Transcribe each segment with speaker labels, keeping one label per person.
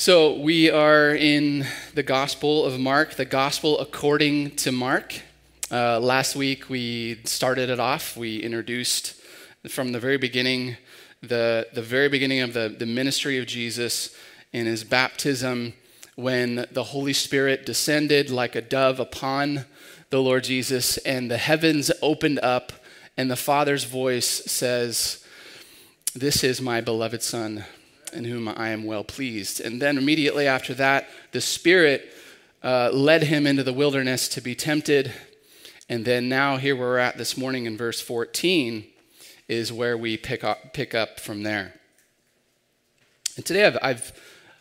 Speaker 1: So, we are in the Gospel of Mark, the Gospel according to Mark. Uh, last week we started it off. We introduced from the very beginning, the, the very beginning of the, the ministry of Jesus in his baptism, when the Holy Spirit descended like a dove upon the Lord Jesus, and the heavens opened up, and the Father's voice says, This is my beloved Son in whom I am well pleased. And then immediately after that, the Spirit uh, led him into the wilderness to be tempted. And then now, here we're at this morning in verse 14, is where we pick up, pick up from there. And today I've, I've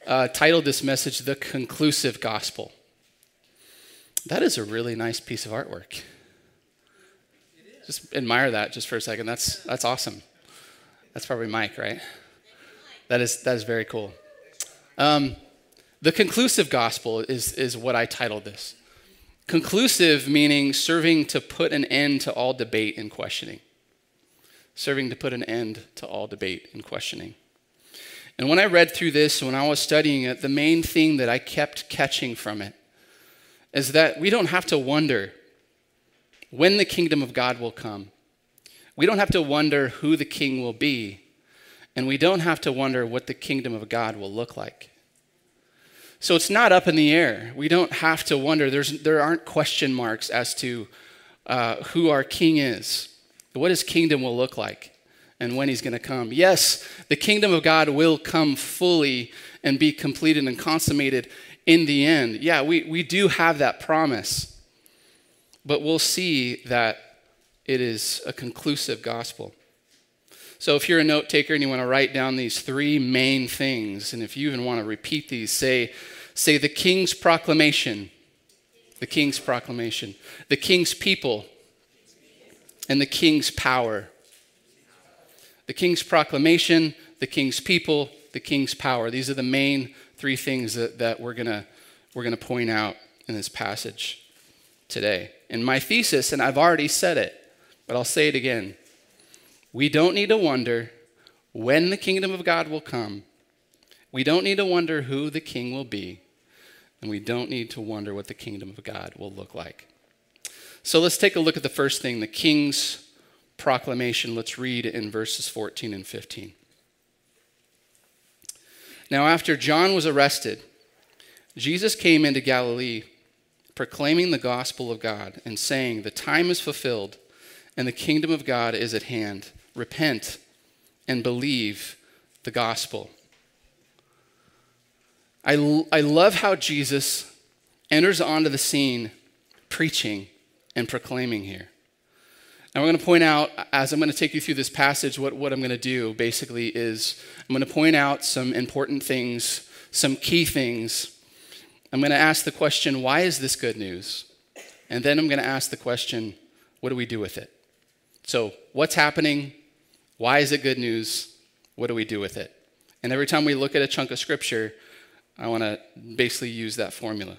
Speaker 1: uh, titled this message, The Conclusive Gospel. That is a really nice piece of artwork. Just admire that just for a second. That's, that's awesome. That's probably Mike, right? That is, that is very cool. Um, the conclusive gospel is, is what I titled this. Conclusive meaning serving to put an end to all debate and questioning. Serving to put an end to all debate and questioning. And when I read through this, when I was studying it, the main thing that I kept catching from it is that we don't have to wonder when the kingdom of God will come. We don't have to wonder who the king will be and we don't have to wonder what the kingdom of God will look like. So it's not up in the air. We don't have to wonder. There's, there aren't question marks as to uh, who our king is, what his kingdom will look like, and when he's going to come. Yes, the kingdom of God will come fully and be completed and consummated in the end. Yeah, we, we do have that promise, but we'll see that it is a conclusive gospel. So if you're a note taker and you want to write down these three main things, and if you even want to repeat these, say, say the king's proclamation, the king's proclamation, the king's people, and the king's power. The king's proclamation, the king's people, the king's power. These are the main three things that, that we're going we're going to point out in this passage today. And my thesis, and I've already said it, but I'll say it again we don't need to wonder when the kingdom of God will come. We don't need to wonder who the king will be. And we don't need to wonder what the kingdom of God will look like. So let's take a look at the first thing the king's proclamation. Let's read in verses 14 and 15. Now, after John was arrested, Jesus came into Galilee proclaiming the gospel of God and saying, The time is fulfilled and the kingdom of God is at hand repent, and believe the gospel. I, I love how Jesus enters onto the scene preaching and proclaiming here. And we're going to point out, as I'm going to take you through this passage, what, what I'm going to do basically is I'm going to point out some important things, some key things. I'm going to ask the question, why is this good news? And then I'm going to ask the question, what do we do with it? So, what's happening? Why is it good news? What do we do with it? And every time we look at a chunk of scripture, I want to basically use that formula.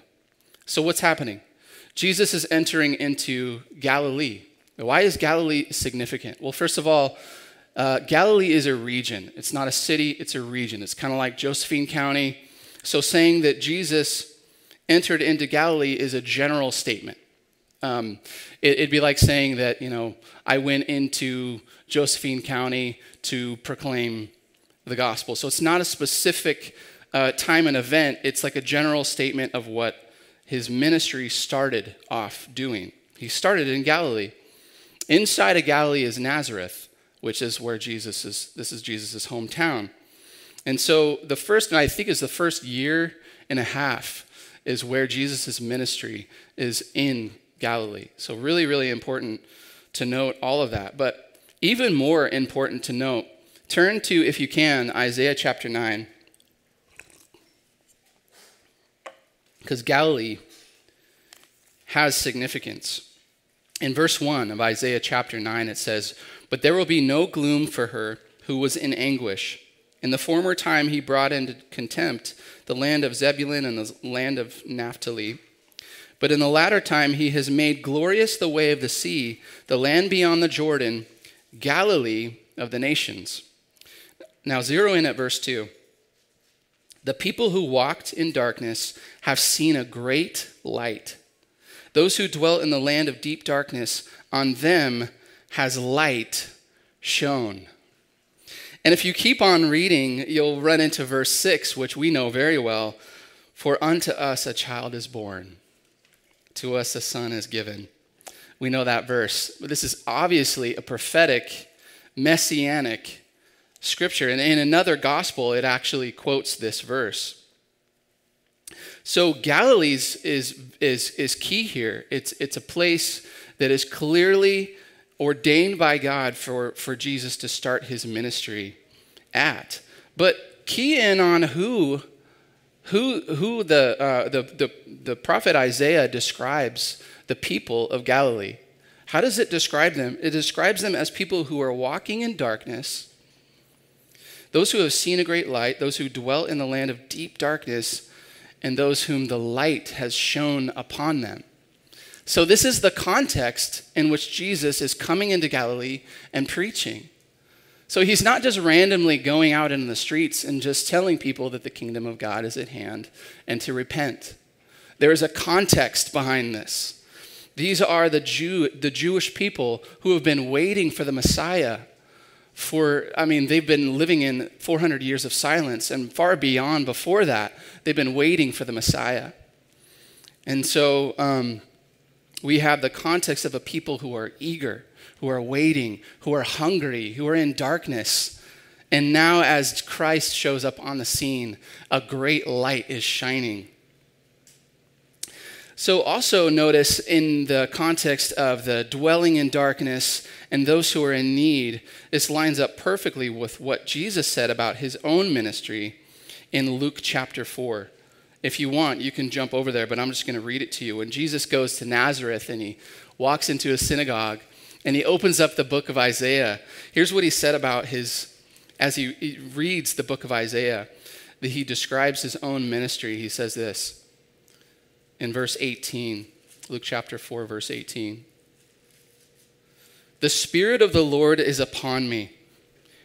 Speaker 1: So, what's happening? Jesus is entering into Galilee. Why is Galilee significant? Well, first of all, uh, Galilee is a region. It's not a city, it's a region. It's kind of like Josephine County. So, saying that Jesus entered into Galilee is a general statement. Um, it, would be like saying that, you know, I went into Josephine County to proclaim the gospel. So it's not a specific uh, time and event, it's like a general statement of what his ministry started off doing. He started in Galilee. Inside of Galilee is Nazareth, which is where Jesus is, this is Jesus' hometown. And so the first, and I think is the first year and a half, is where Jesus' ministry is in Galilee. So, really, really important to note all of that. But even more important to note, turn to, if you can, Isaiah chapter 9. Because Galilee has significance. In verse 1 of Isaiah chapter 9, it says, But there will be no gloom for her who was in anguish. In the former time, he brought into contempt the land of Zebulun and the land of Naphtali but in the latter time, he has made glorious the way of the sea, the land beyond the Jordan, Galilee of the nations. Now, zero in at verse 2. The people who walked in darkness have seen a great light. Those who dwelt in the land of deep darkness, on them has light shone. And if you keep on reading, you'll run into verse 6, which we know very well. For unto us a child is born, to us a son is given. We know that verse. But this is obviously a prophetic, messianic scripture. And in another gospel, it actually quotes this verse. So Galilee is, is, is key here. It's, it's a place that is clearly ordained by God for, for Jesus to start his ministry at. But key in on who, who, who the, uh, the, the, the prophet Isaiah describes the people of Galilee. How does it describe them? It describes them as people who are walking in darkness, those who have seen a great light, those who dwell in the land of deep darkness, and those whom the light has shone upon them. So, this is the context in which Jesus is coming into Galilee and preaching. So, he's not just randomly going out in the streets and just telling people that the kingdom of God is at hand and to repent. There is a context behind this. These are the, Jew, the Jewish people who have been waiting for the Messiah for, I mean, they've been living in 400 years of silence, and far beyond before that, they've been waiting for the Messiah. And so, um, we have the context of a people who are eager, who are waiting, who are hungry, who are in darkness. And now, as Christ shows up on the scene, a great light is shining. So, also notice in the context of the dwelling in darkness and those who are in need, this lines up perfectly with what Jesus said about his own ministry in Luke chapter 4. If you want, you can jump over there, but I'm just going to read it to you. When Jesus goes to Nazareth and he walks into a synagogue and he opens up the book of Isaiah, here's what he said about his, as he, reads the book of Isaiah, that he describes his own ministry. He says this in verse 18, Luke chapter 4, verse 18. The Spirit of the Lord is upon me,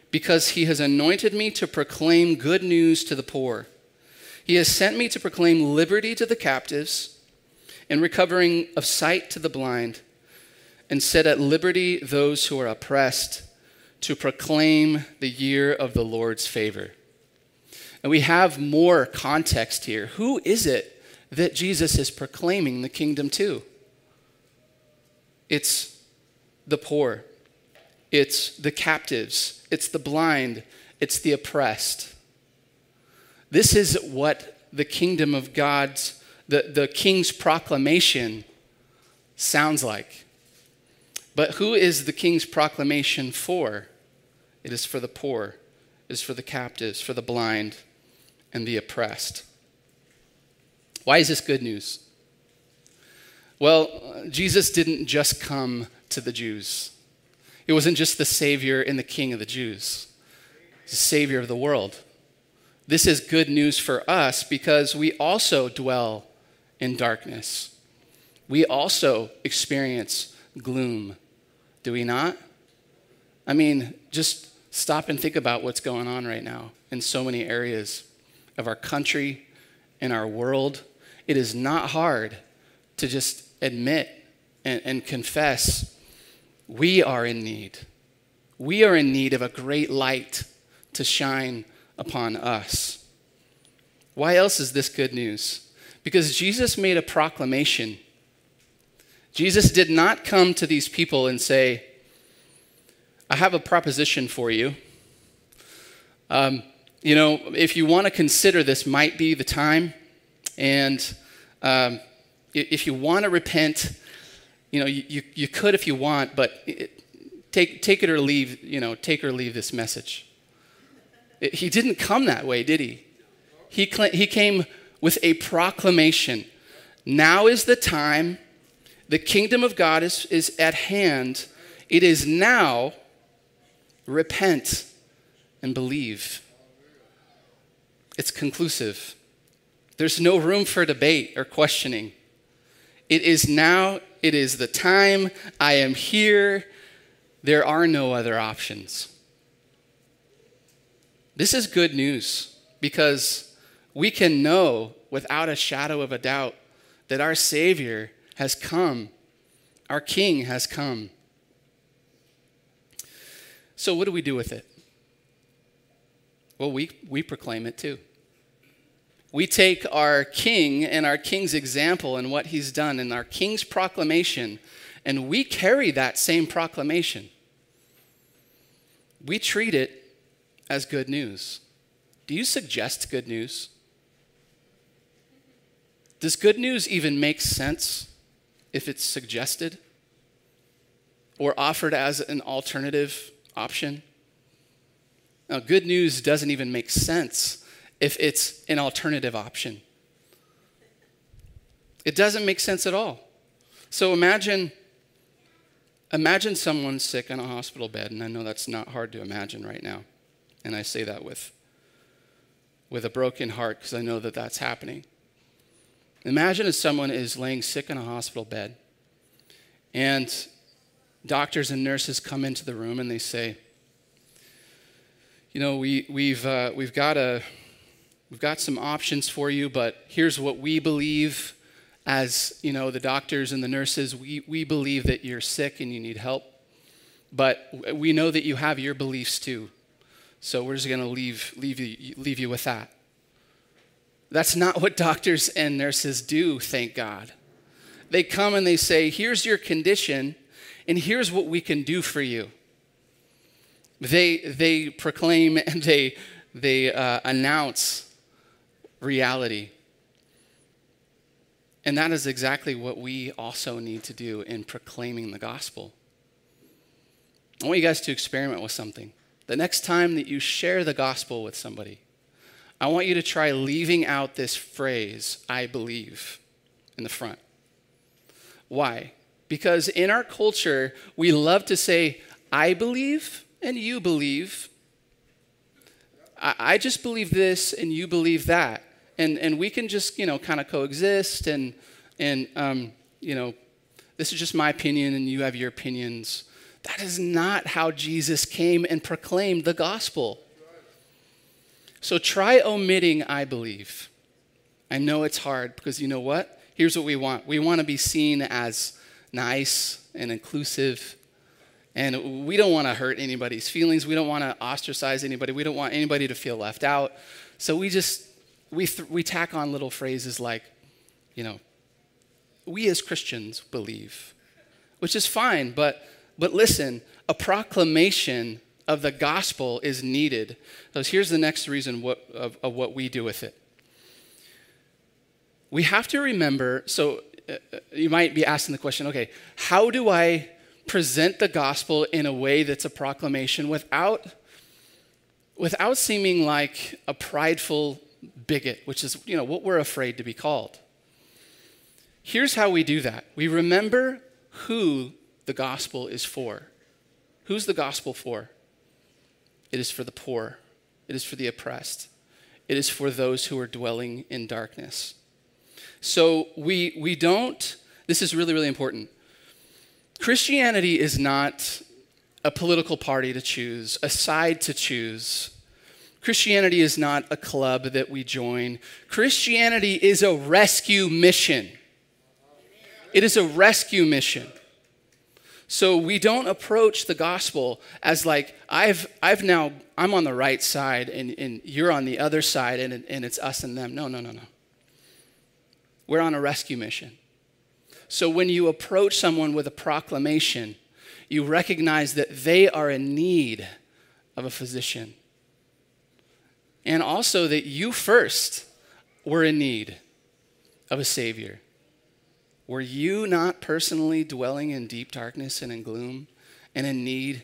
Speaker 1: because he has anointed me to proclaim good news to the poor. He has sent me to proclaim liberty to the captives and recovering of sight to the blind, and set at liberty those who are oppressed, to proclaim the year of the Lord's favor. And we have more context here. Who is it that Jesus is proclaiming the kingdom to? It's the poor, it's the captives, it's the blind, it's the oppressed. This is what the kingdom of God's, the, the king's proclamation sounds like. But who is the king's proclamation for? It is for the poor, it is for the captives, for the blind, and the oppressed. Why is this good news? Well, Jesus didn't just come to the Jews. He wasn't just the Savior and the King of the Jews, the Savior of the world. This is good news for us because we also dwell in darkness. We also experience gloom, do we not? I mean, just stop and think about what's going on right now in so many areas of our country, in our world. It is not hard to just admit and, and confess we are in need. We are in need of a great light to shine upon us. Why else is this good news? Because Jesus made a proclamation. Jesus did not come to these people and say, I have a proposition for you. Um, you know, if you want to consider this, might be the time. And um, if you want to repent, you know, you, you, could if you want, but it, take, take it or leave, you know, take or leave this message. He didn't come that way, did he? He, he came with a proclamation. Now is the time. The kingdom of God is, is at hand. It is now. Repent and believe. It's conclusive. There's no room for debate or questioning. It is now. It is the time. I am here. There are no other options. This is good news because we can know without a shadow of a doubt that our Savior has come, our King has come. So, what do we do with it? Well, we, we proclaim it too. We take our king and our king's example and what he's done and our king's proclamation, and we carry that same proclamation. We treat it as good news. Do you suggest good news? Does good news even make sense if it's suggested or offered as an alternative option? Now, good news doesn't even make sense if it's an alternative option. It doesn't make sense at all. So imagine imagine someone sick in a hospital bed and I know that's not hard to imagine right now. And I say that with with a broken heart because I know that that's happening. Imagine if someone is laying sick in a hospital bed and doctors and nurses come into the room and they say, you know, we, we've, uh, we've, got a, we've got some options for you, but here's what we believe as, you know, the doctors and the nurses. We, we believe that you're sick and you need help, but we know that you have your beliefs too. So we're just going to leave, leave, you, leave you with that. That's not what doctors and nurses do, thank God. They come and they say, here's your condition, and here's what we can do for you. They, they proclaim and they, they uh, announce reality. And that is exactly what we also need to do in proclaiming the gospel. I want you guys to experiment with something. The next time that you share the gospel with somebody, I want you to try leaving out this phrase, I believe, in the front. Why? Because in our culture, we love to say, I believe, and you believe. I, just believe this and you believe that. And, and we can just, you know, kind of coexist and, and um, you know, this is just my opinion and you have your opinions. That is not how Jesus came and proclaimed the gospel. So try omitting I believe. I know it's hard because you know what? Here's what we want we want to be seen as nice and inclusive and we don't want to hurt anybody's feelings. We don't want to ostracize anybody. We don't want anybody to feel left out. So we just, we, th- we tack on little phrases like, you know, we as Christians believe, which is fine, but, but listen, a proclamation of the gospel is needed. So here's the next reason what, of, of what we do with it. We have to remember, so uh, uh you might be asking the question okay, how do I present the gospel in a way that's a proclamation without, without seeming like a prideful bigot, which is you know, what we're afraid to be called. Here's how we do that we remember who the gospel is for. Who's the gospel for? It is for the poor, it is for the oppressed, it is for those who are dwelling in darkness. So we, we don't, this is really, really important. Christianity is not a political party to choose, a side to choose. Christianity is not a club that we join. Christianity is a rescue mission. It is a rescue mission. So we don't approach the gospel as like, I've, I've now, I'm on the right side and, and you're on the other side and, and it's us and them. No, no, no, no. We're on a rescue mission. So when you approach someone with a proclamation, you recognize that they are in need of a physician. And also that you first were in need of a Savior. Were you not personally dwelling in deep darkness and in gloom and in need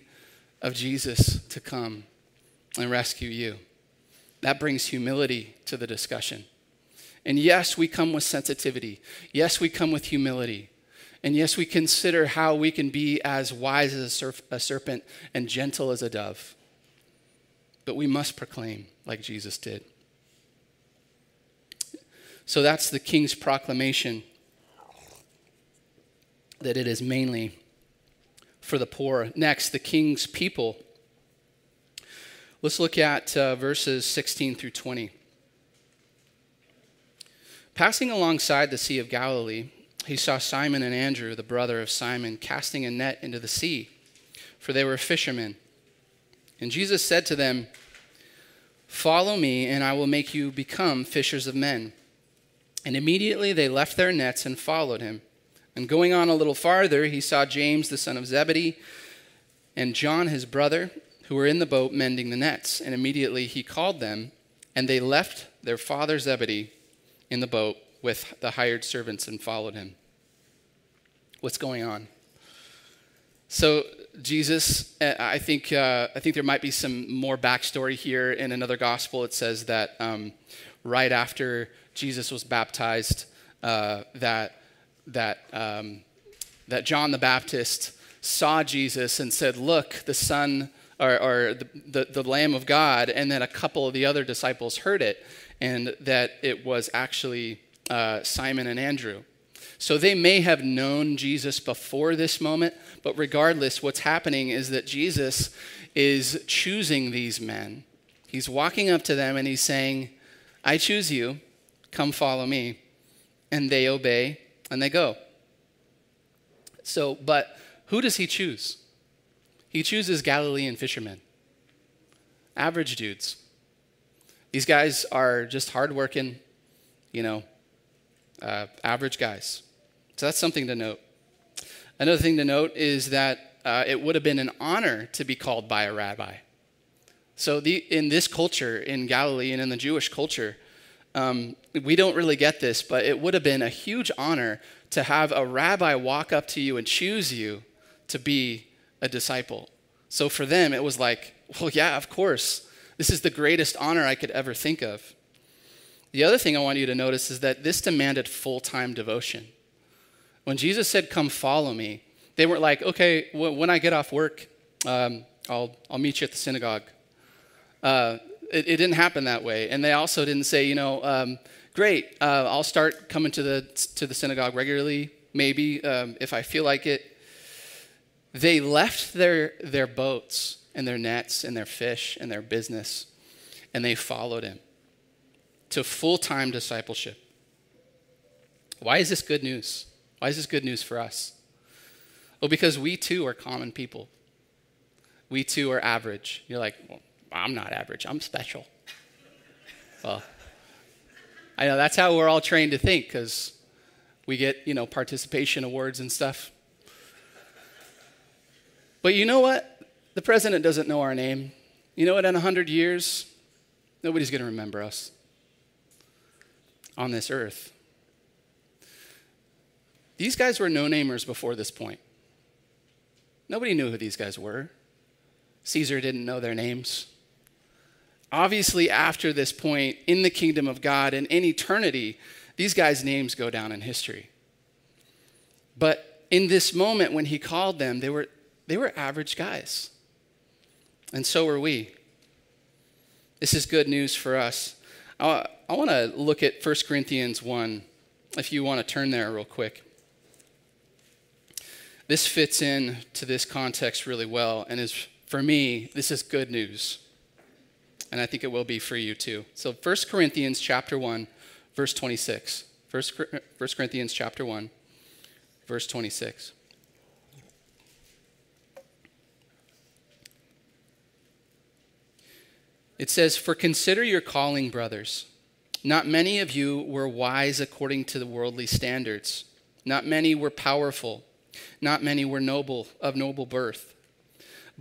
Speaker 1: of Jesus to come and rescue you? That brings humility to the discussion. And yes, we come with sensitivity. Yes, we come with humility. And yes, we consider how we can be as wise as a, a serpent and gentle as a dove. But we must proclaim like Jesus did. So that's the king's proclamation that it is mainly for the poor. Next, the king's people. Let's look at uh, verses 16 through 20. Passing alongside the Sea of Galilee, he saw Simon and Andrew, the brother of Simon, casting a net into the sea, for they were fishermen. And Jesus said to them, Follow me, and I will make you become fishers of men. And immediately they left their nets and followed him. And going on a little farther, he saw James, the son of Zebedee, and John, his brother, who were in the boat mending the nets. And immediately he called them, and they left their father Zebedee in the boat with the hired servants and followed him. What's going on? So, Jesus, uh, I think, uh, I think there might be some more backstory here. In another gospel, it says that um, right after Jesus was baptized, uh, that, that, um, that John the Baptist saw Jesus and said, Look, the Son or, or the, the, the, Lamb of God. And then a couple of the other disciples heard it, and that it was actually uh, Simon and Andrew. So they may have known Jesus before this moment, but regardless, what's happening is that Jesus is choosing these men. He's walking up to them and he's saying, I choose you, come follow me. And they obey and they go. So, but who does he choose? He chooses Galilean fishermen, average dudes. These guys are just hardworking, you know, uh, average guys. So that's something to note. Another thing to note is that uh, it would have been an honor to be called by a rabbi. So, the, in this culture, in Galilee and in the Jewish culture, um, we don't really get this, but it would have been a huge honor to have a rabbi walk up to you and choose you to be a disciple. So for them, it was like, well, yeah, of course. This is the greatest honor I could ever think of. The other thing I want you to notice is that this demanded full time devotion. When Jesus said, Come follow me, they weren't like, okay, when I get off work, um, I'll, I'll meet you at the synagogue. Uh, it, it, didn't happen that way. And they also didn't say, you know, um, great, uh, I'll start coming to the, to the synagogue regularly, maybe, um, if I feel like it. They left their, their boats and their nets and their fish and their business, and they followed him to full time discipleship. Why is this good news? Why is this good news for us? Well, because we too are common people. We too are average. You're like, well, I'm not average, I'm special. Well, I know that's how we're all trained to think because we get, you know, participation awards and stuff. But you know what? The president doesn't know our name. You know what? In 100 years, nobody's going to remember us on this earth. These guys were no namers before this point. Nobody knew who these guys were. Caesar didn't know their names. Obviously, after this point, in the kingdom of God and in eternity, these guys' names go down in history. But in this moment when he called them, they were, they were average guys. And so were we. This is good news for us. I, I want to look at 1 Corinthians 1, if you want to turn there real quick. This fits in to this context really well, and is for me, this is good news. And I think it will be for you too. So 1 Corinthians chapter 1, verse 26. 1 uh, Corinthians chapter 1, verse 26. It says, For consider your calling, brothers. Not many of you were wise according to the worldly standards. Not many were powerful. Not many were noble, of noble birth.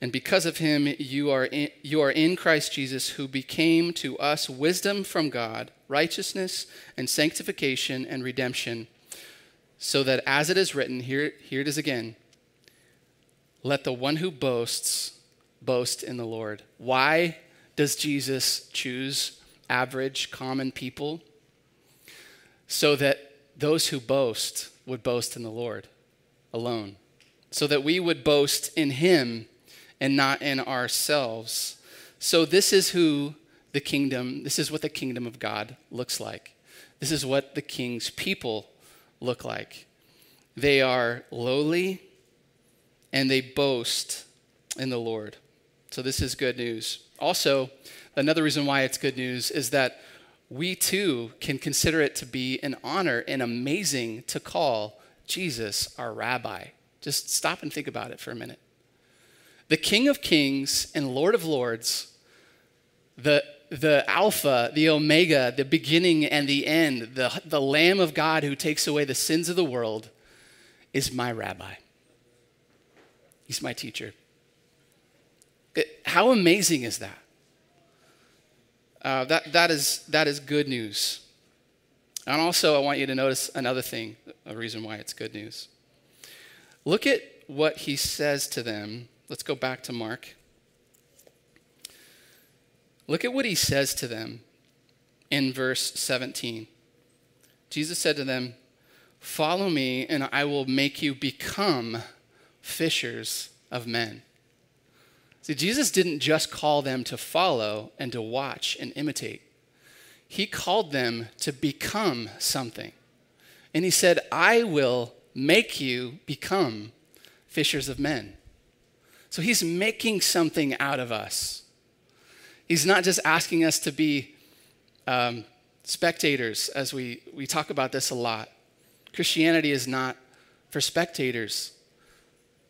Speaker 1: And because of him, you are, in, you are in Christ Jesus, who became to us wisdom from God, righteousness and sanctification and redemption, so that as it is written, here, here it is again, let the one who boasts boast in the Lord. Why does Jesus choose average, common people? So that those who boast would boast in the Lord alone. so that we would boast in him and not in ourselves. So, this is who the kingdom, this is what the kingdom of God looks like. This is what the king's people look like. They are lowly and they boast in the Lord. So, this is good news. Also, another reason why it's good news is that we too can consider it to be an honor and amazing to call Jesus our rabbi. Just stop and think about it for a minute. The King of Kings and Lord of Lords, the, the Alpha, the Omega, the beginning and the end, the, the Lamb of God who takes away the sins of the world, is my rabbi. He's my teacher. It, how amazing is that? Uh, that, that, is, that is good news. And also, I want you to notice another thing, a reason why it's good news. Look at what he says to them. Let's go back to Mark. Look at what he says to them in verse 17. Jesus said to them, Follow me, and I will make you become fishers of men. See, Jesus didn't just call them to follow and to watch and imitate, He called them to become something. And He said, I will make you become fishers of men. So He's making something out of us. He's not just asking us to be um, spectators, as we, we talk about this a lot. Christianity is not for spectators.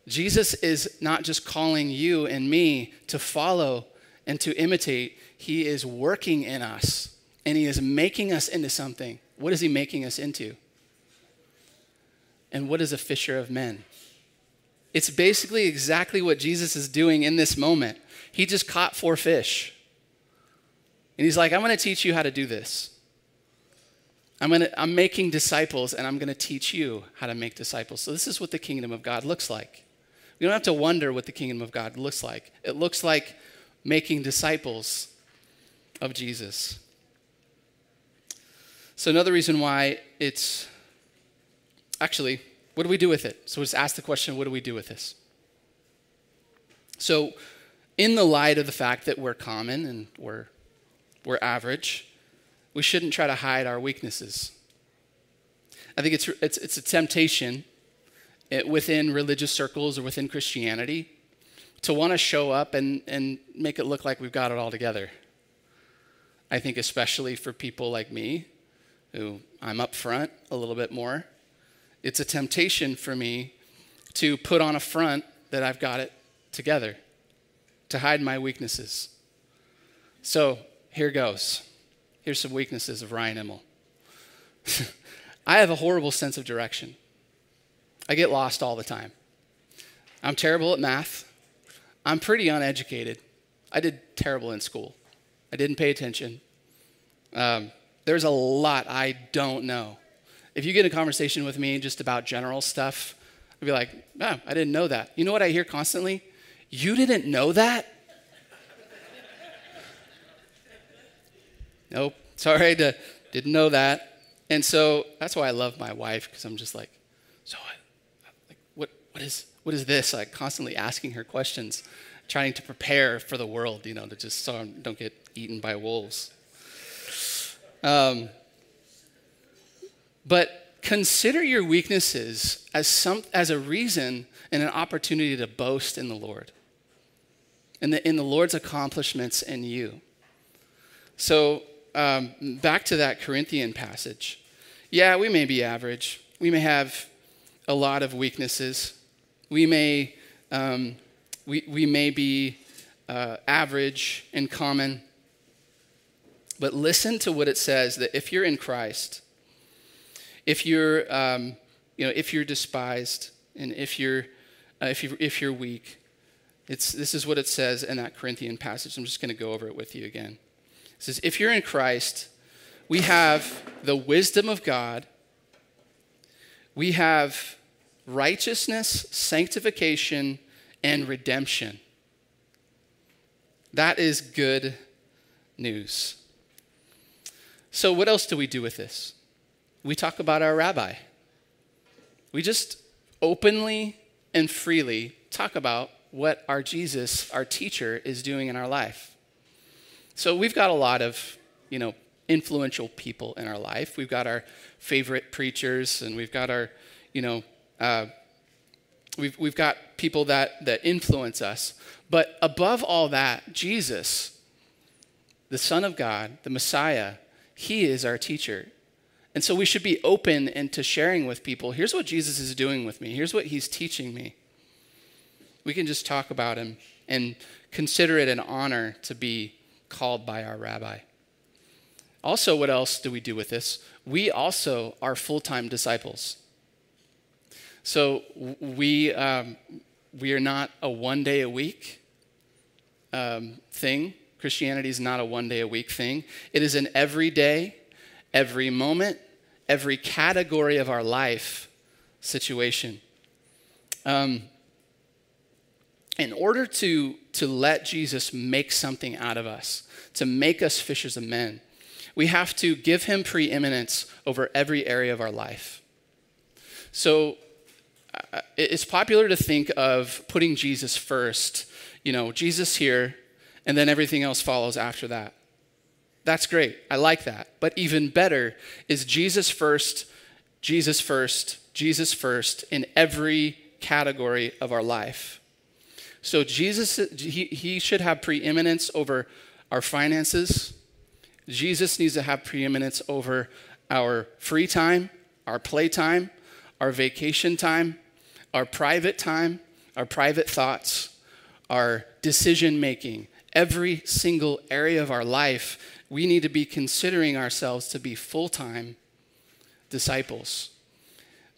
Speaker 1: Jesus is not just calling you and me to follow and to imitate, He is working in us and He is making us into something. What is He making us into? And what is a fisher of men? It's basically exactly what Jesus is doing in this moment. He just caught four fish. And He's like, I'm going to teach you how to do this. I'm, gonna, I'm making disciples and I'm going to teach you how to make disciples. So, this is what the kingdom of God looks like. We don't have to wonder what the kingdom of God looks like. It looks like making disciples of Jesus. So, another reason why it's actually, what do we do with it? So, let's ask the question what do we do with this? So, in the light of the fact that we're common and we're, we're average, we shouldn't try to hide our weaknesses. I think it's, it's, it's a temptation eh, within religious circles or within Christianity to want to show up and, and make it look like we've got it all together. I think, especially for people like me, who I'm up front a little bit more, it's a temptation for me to put on a front that I've got it together, to hide my weaknesses. So here goes. Here's some weaknesses of Ryan Immel. I have a horrible sense of direction. I get lost all the time. I'm terrible at math. I'm pretty uneducated. I did terrible in school. I didn't pay attention. Um, there's a lot I don't know. If you get a conversation with me just about general stuff, I'd be like, oh, I didn't know that. You know what I hear constantly? You didn't know that? nope, sorry, to, didn't know that. And so that's why I love my wife, because I'm just like, so like, what what is, what is this? Like constantly asking her questions, trying to prepare for the world, you know, to just so I don't get eaten by wolves. Um, but consider your weaknesses as, some, as a reason and an opportunity to boast in the Lord, in the, in the Lord's accomplishments in you. So, um, back to that Corinthian passage. Yeah, we may be average. We may have a lot of weaknesses we may, um, we, we may be uh, average and common. But listen to what it says that if you're in Christ, if you're, um, you know, if you're despised, and if you're, uh, if, you if you're weak, it's, this is what it says in that Corinthian passage. I'm just going to go over it with you again. It says, If you're in Christ, we have the wisdom of God, we have righteousness, sanctification, and redemption. That is good news. So, what else do we do with this? We talk about our rabbi. We just openly and freely talk about what our Jesus, our teacher, is doing in our life. So we've got a lot of, you know, influential people in our life. We've got our favorite preachers, and we've got our, you know, uh, we've, we've got people that, that influence us. But above all that, Jesus, the Son of God, the Messiah, He is our teacher. And so we should be open into sharing with people here's what Jesus is doing with me, here's what He's teaching me. We can just talk about Him and consider it an honor to be called by our rabbi. Also, what else do we do with this? We also are full time disciples. So we, um, we are not a one day a week um, thing. Christianity is not a one day a week thing. It is an everyday, every moment, every category of our life situation. Um, in order to, to let Jesus make something out of us, to make us fishers of men, we have to give him preeminence over every area of our life. So uh, it's popular to think of putting Jesus first, you know, Jesus here, and then everything else follows after that. That's great. I like that. But even better is Jesus first, Jesus first, Jesus first in every category of our life. So Jesus, he, he should have preeminence over our finances. Jesus needs to have preeminence over our free time, our playtime, our vacation time, our private time, our private thoughts, our decision making, every single area of our life, we need to be considering ourselves to be full time disciples.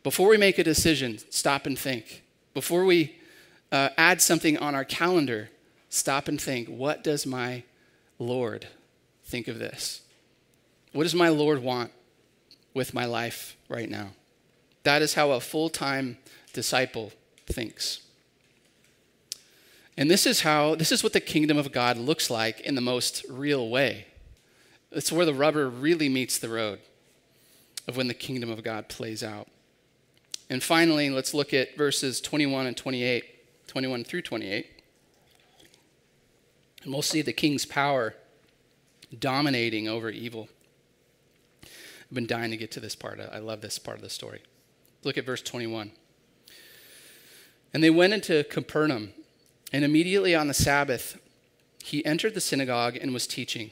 Speaker 1: Before we make a decision, stop and think. Before we uh, add something on our calendar, stop and think what does my Lord think of this? What does my Lord want with my life right now? That is how a full time disciple thinks. And this is how, this is what the kingdom of God looks like in the most real way. It's where the rubber really meets the road of when the kingdom of God plays out. And finally, let's look at verses 21 and 28. 21 through 28. And we'll see the king's power dominating over evil. I've been dying to get to this part. I love this part of the story. Look at verse 21. And they went into Capernaum, and immediately on the Sabbath, he entered the synagogue and was teaching.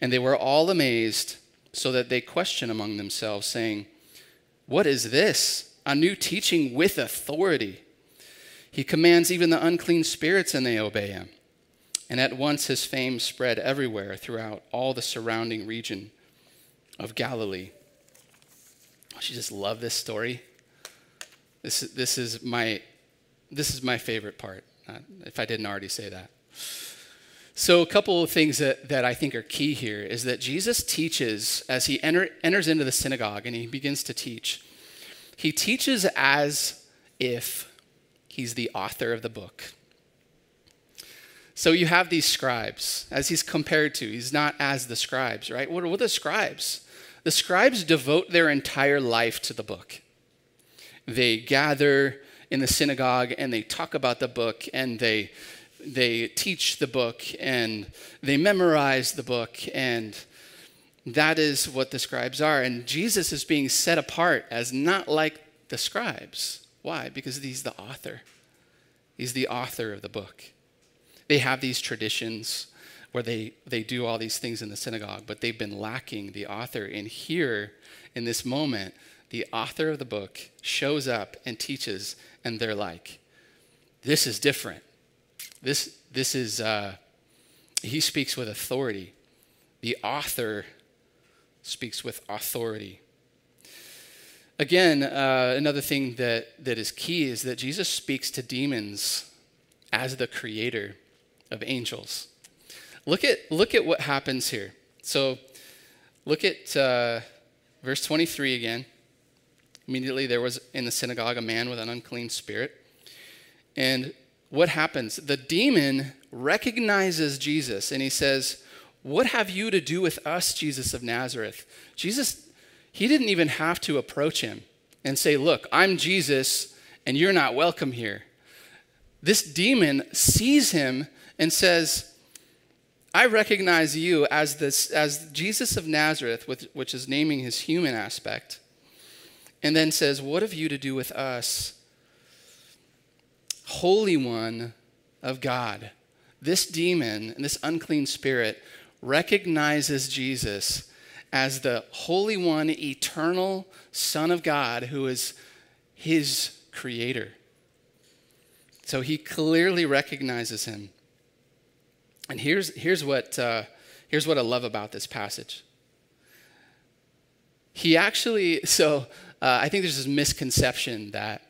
Speaker 1: And they were all amazed, so that they questioned among themselves, saying, What is this? A new teaching with authority. He commands even the unclean spirits, and they obey him. And at once his fame spread everywhere throughout all the surrounding region of Galilee. I just love this story. This, this, is, my, this is my favorite part, uh, if I didn't already say that. So, a couple of things that, that I think are key here is that Jesus teaches as he enter, enters into the synagogue and he begins to teach. He teaches as if He's the author of the book. So you have these scribes, as he's compared to. He's not as the scribes, right? What are the scribes? The scribes devote their entire life to the book. They gather in the synagogue and they talk about the book and they they teach the book and they memorize the book and that is what the scribes are and Jesus is being set apart as not like the scribes why? Because he's the author. He's the author of the book. They have these traditions where they, they do all these things in the synagogue, but they've been lacking the author. And here, in this moment, the author of the book shows up and teaches, and they're like, this is different. This, this is, uh, he speaks with authority. The author speaks with authority. Again, uh, another thing that, that is key is that Jesus speaks to demons as the creator of angels. Look at, look at what happens here. So look at uh, verse 23 again. Immediately there was in the synagogue a man with an unclean spirit. And what happens? The demon recognizes Jesus and he says, What have you to do with us, Jesus of Nazareth? Jesus, he didn't even have to approach him and say, Look, I'm Jesus and you're not welcome here. This demon sees him and says, I recognize you as, this, as Jesus of Nazareth, which is naming his human aspect, and then says, What have you to do with us, Holy One of God? This demon and this unclean spirit recognizes Jesus as the Holy One, eternal Son of God, who is his creator. So he clearly recognizes him. And here's, here's, what, uh, here's what I love about this passage. He actually, so uh, I think there's this misconception that,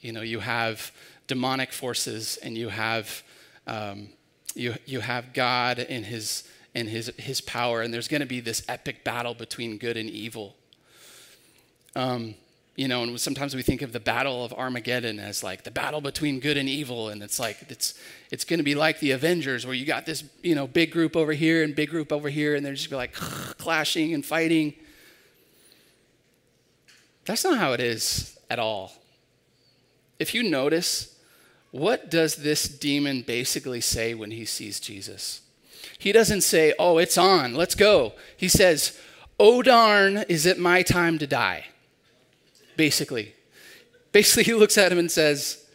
Speaker 1: you know, you have demonic forces and you have, um, you, you have God in his, in his, his power, and there's going to be this epic battle between good and evil. Um, you know, and sometimes we think of the battle of Armageddon as like the battle between good and evil, and it's like it's it's going to be like the Avengers, where you got this you know big group over here and big group over here, and they're just be like clashing and fighting. That's not how it is at all. If you notice, what does this demon basically say when he sees Jesus? He doesn't say, "Oh, it's on, let's go." He says, "Oh darn, is it my time to die?" basically. Basically, he looks at him and says,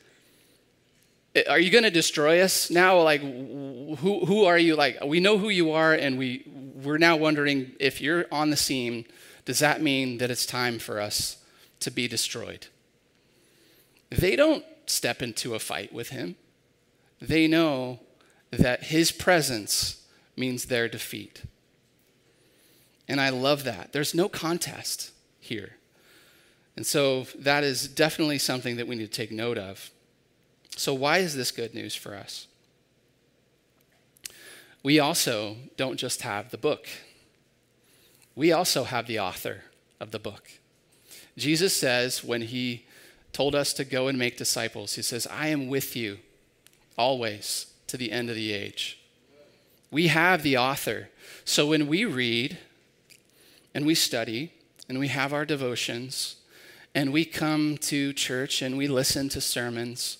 Speaker 1: eh, Are you going to destroy us now? Like, who, who are you? Like, we know who you are, and we, we're now wondering if you're on the scene, does that mean that it's time for us to be destroyed? They don't step into a fight with him. They know that his presence means their defeat. And I love that. There's no contest here. And so that is definitely something that we need to take note of. So, why is this good news for us? We also don't just have the book, we also have the author of the book. Jesus says when he told us to go and make disciples, he says, I am with you always to the end of the age. We have the author. So when we read and we study and we have our devotions, and we come to church and we listen to sermons,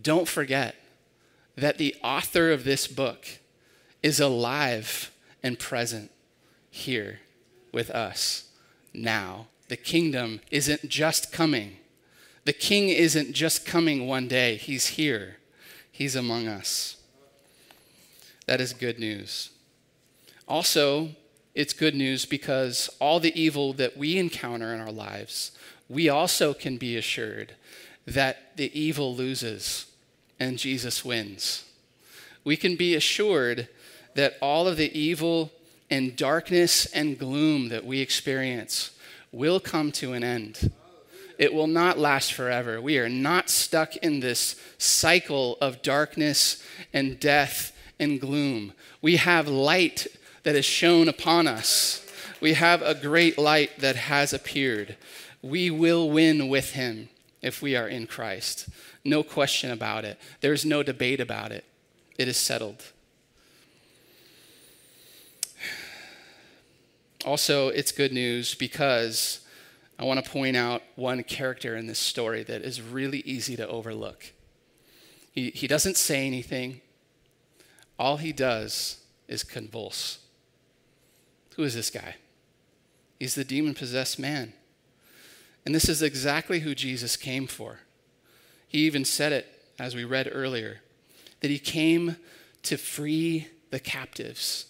Speaker 1: don't forget that the author of this book is alive and present here with us now. The kingdom isn't just coming. The king isn't just coming one day. He's here. He's among us. That is good news. Also, it's good news because all the evil that we encounter in our lives we also can be assured that the evil loses and Jesus wins. We can be assured that all of the evil and darkness and gloom that we experience will come to an end. It will not last forever. We are not stuck in this cycle of darkness and death and gloom. We have light that is shone upon us. We have a great light that has appeared we will win with him if we are in Christ. No question about it. There's no debate about it. It is settled. Also, it's good news because I want to point out one character in this story that is really easy to overlook. He, he doesn't say anything, all he does is convulse. Who is this guy? He's the demon possessed man. And this is exactly who Jesus came for. He even said it, as we read earlier, that he came to free the captives.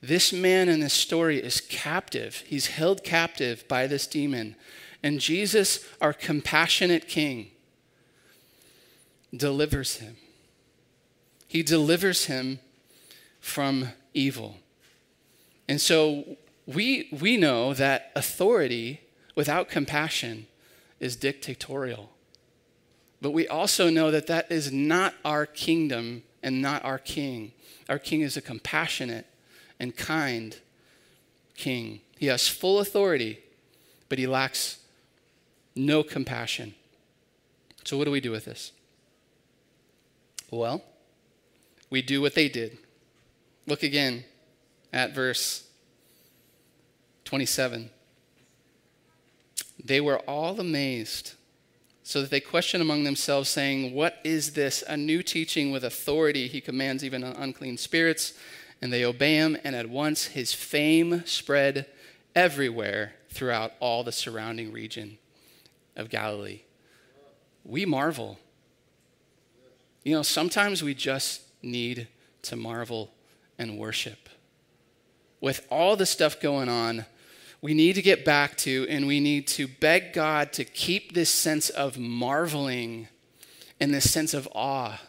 Speaker 1: This man in this story is captive. He's held captive by this demon. And Jesus, our compassionate King, delivers him. He delivers him from evil. And so we, we know that authority without compassion is dictatorial. But we also know that that is not our kingdom and not our king. Our king is a compassionate and kind king. He has full authority, but he lacks no compassion. So, what do we do with this? Well, we do what they did. Look again at verse 27. They were all amazed, so that they questioned among themselves, saying, What is this? A new teaching with authority. He commands even unclean spirits, and they obey him, and at once his fame spread everywhere throughout all the surrounding region of Galilee. We marvel. You know, sometimes we just need to marvel and worship. With all the stuff going on, we need to get back to and we need to beg God to keep this sense of marveling and this sense of awe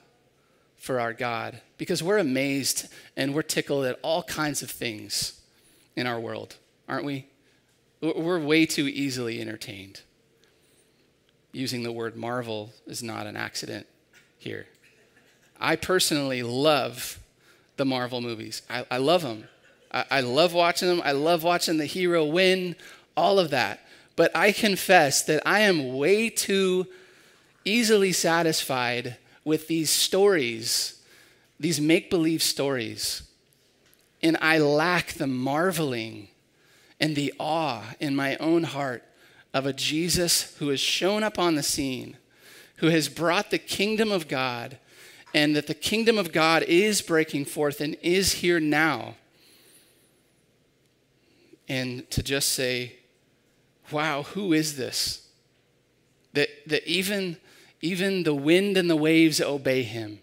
Speaker 1: for our God because we're amazed and we're tickled at all kinds of things in our world, aren't we? We're way too easily entertained. Using the word marvel is not an accident here. I personally love the Marvel movies, I, I love them. I, I love watching them. I love watching the hero win, all of that. But I confess that I am way too easily satisfied with these stories, these make believe stories. And I lack the marveling and the awe in my own heart of a Jesus who has shown up on the scene, who has brought the kingdom of God, and that the kingdom of God is breaking forth and is here now and to just say, wow, who is this? That, that even, even the wind and the waves obey him.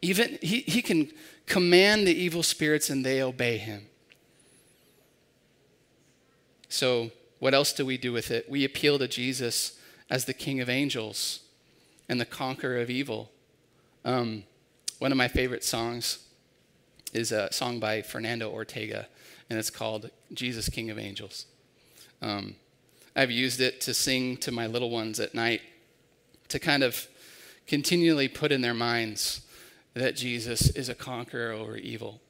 Speaker 1: Even he, he can command the evil spirits and they obey him. So, what else do we do with it? We appeal to Jesus as the King of angels and the conqueror of evil. Um, one of my favorite songs is a song by Fernando Ortega and it's called Jesus, King of Angels. Um, I've used it to sing to my little ones at night to kind of continually put in their minds that Jesus is a conqueror over evil.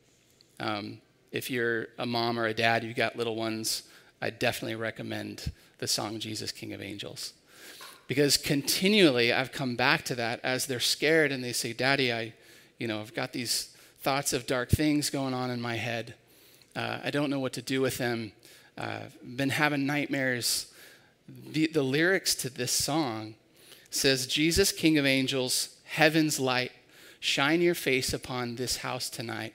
Speaker 1: Um, if you're a mom or a dad, you've got little ones, I definitely recommend the song Jesus, King of Angels. Because continually I've come back to that as they're scared and they say, Daddy, I, you know, I've got these thoughts of dark things going on in my head. Uh, I don't know what to do with them. Uh, been having nightmares. The, the lyrics to this song says, Jesus, King of angels, heaven's light, shine your face upon this house tonight.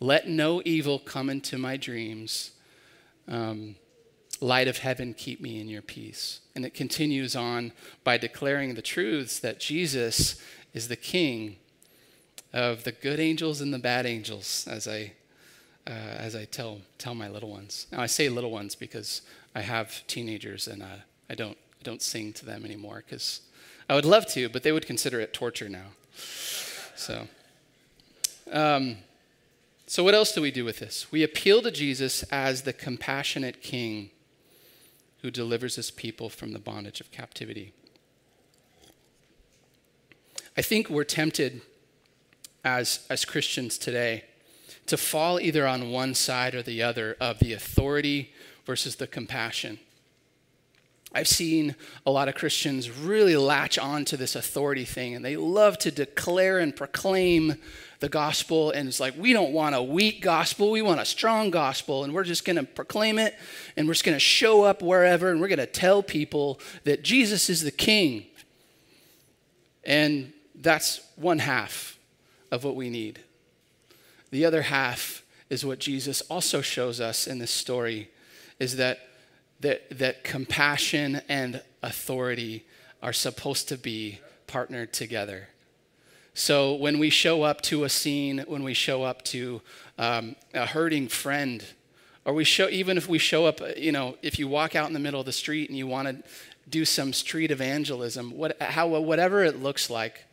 Speaker 1: Let no evil come into my dreams. Um, light of heaven, keep me in your peace. And it continues on by declaring the truths that Jesus is the King of the good angels and the bad angels, as I uh, as I tell tell my little ones. Now I say little ones because I have teenagers and uh, I don't I don't sing to them anymore because I would love to, but they would consider it torture now. So, um, so what else do we do with this? We appeal to Jesus as the compassionate King who delivers his people from the bondage of captivity. I think we're tempted as, as Christians today to fall either on one side or the other of the authority versus the compassion. I've seen a lot of Christians really latch on to this authority thing and they love to declare and proclaim the gospel. And it's like, we don't want a weak gospel, we want a strong gospel. And we're just going to proclaim it and we're just going to show up wherever and we're going to tell people that Jesus is the king. And that's one half of what we need. The other half is what Jesus also shows us in this story is that, that, that compassion and authority are supposed to be partnered together. So when we show up to a scene, when we show up to um, a hurting friend, or we show, even if we show up, you know, if you walk out in the middle of the street and you want to do some street evangelism, what, how, whatever it looks like,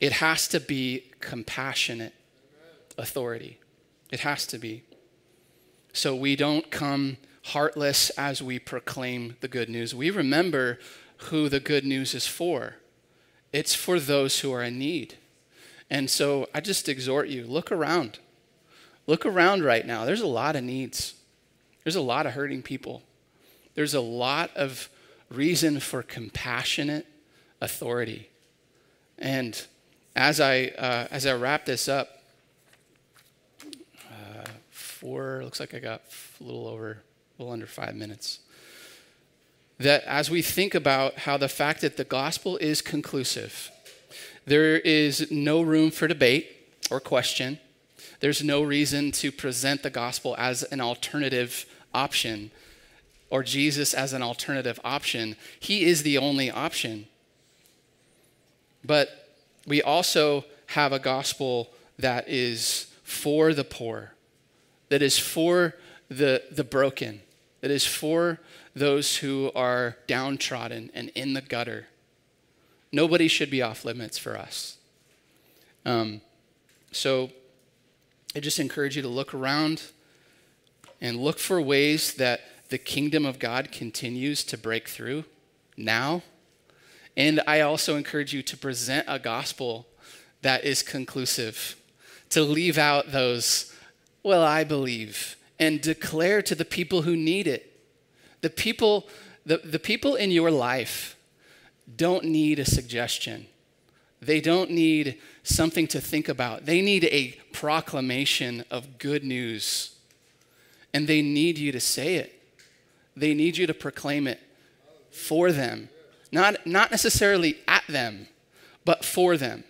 Speaker 1: it has to be compassionate authority. It has to be. So we don't come heartless as we proclaim the good news. We remember who the good news is for it's for those who are in need. And so I just exhort you look around. Look around right now. There's a lot of needs, there's a lot of hurting people, there's a lot of reason for compassionate authority. And as I, uh, as I wrap this up, uh, four, looks like I got a little over, a little under five minutes. That as we think about how the fact that the gospel is conclusive, there is no room for debate or question. There's no reason to present the gospel as an alternative option or Jesus as an alternative option. He is the only option. But we also have a gospel that is for the poor, that is for the, the broken, that is for those who are downtrodden and in the gutter. Nobody should be off limits for us. Um, so I just encourage you to look around and look for ways that the kingdom of God continues to break through now. And I also encourage you to present a gospel that is conclusive, to leave out those, well, I believe, and declare to the people who need it. The people, the, the people in your life don't need a suggestion. They don't need something to think about. They need a proclamation of good news. And they need you to say it. They need you to proclaim it for them. Not, not necessarily at them, but for them.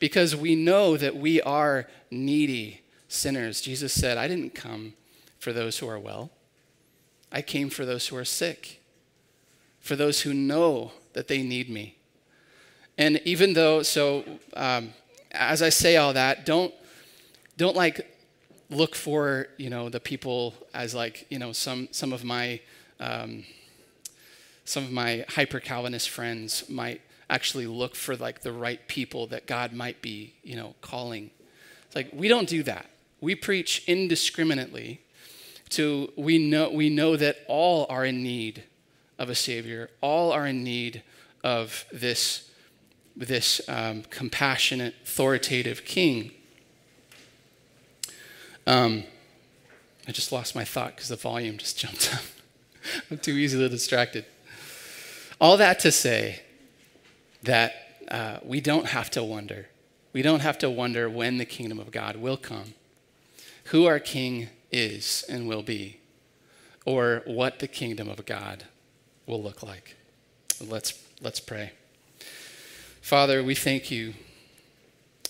Speaker 1: Because we know that we are needy sinners. Jesus said, I didn't come for those who are well, I came for those who are sick, for those who know that they need me. And even though, so um, as I say all that, don't don't like look for you know the people as like you know some some of my um, some of my hyper Calvinist friends might actually look for like the right people that God might be you know calling. It's like we don't do that. We preach indiscriminately. To we know we know that all are in need of a savior. All are in need of this this um, compassionate, authoritative king. Um, I just lost my thought because the volume just jumped up. I'm too easily distracted. All that to say that uh, we don't have to wonder. We don't have to wonder when the kingdom of God will come, who our king is and will be, or what the kingdom of God will look like. Let's, let's pray. Father, we thank you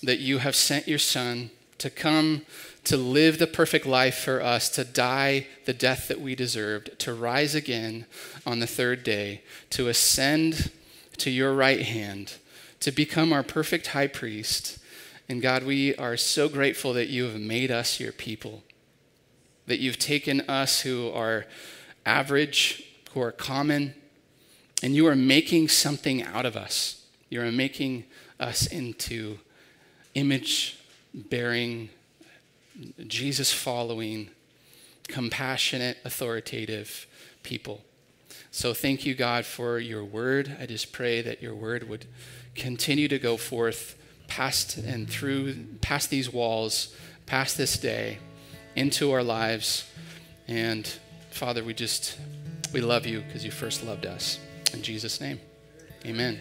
Speaker 1: that you have sent your Son to come to live the perfect life for us, to die the death that we deserved, to rise again on the third day, to ascend to your right hand, to become our perfect high priest. And God, we are so grateful that you have made us your people, that you've taken us who are average, who are common, and you are making something out of us. You are making us into image bearing, Jesus following, compassionate, authoritative people. So thank you, God, for your word. I just pray that your word would continue to go forth past and through, past these walls, past this day, into our lives. And Father, we just, we love you because you first loved us. In Jesus' name, amen.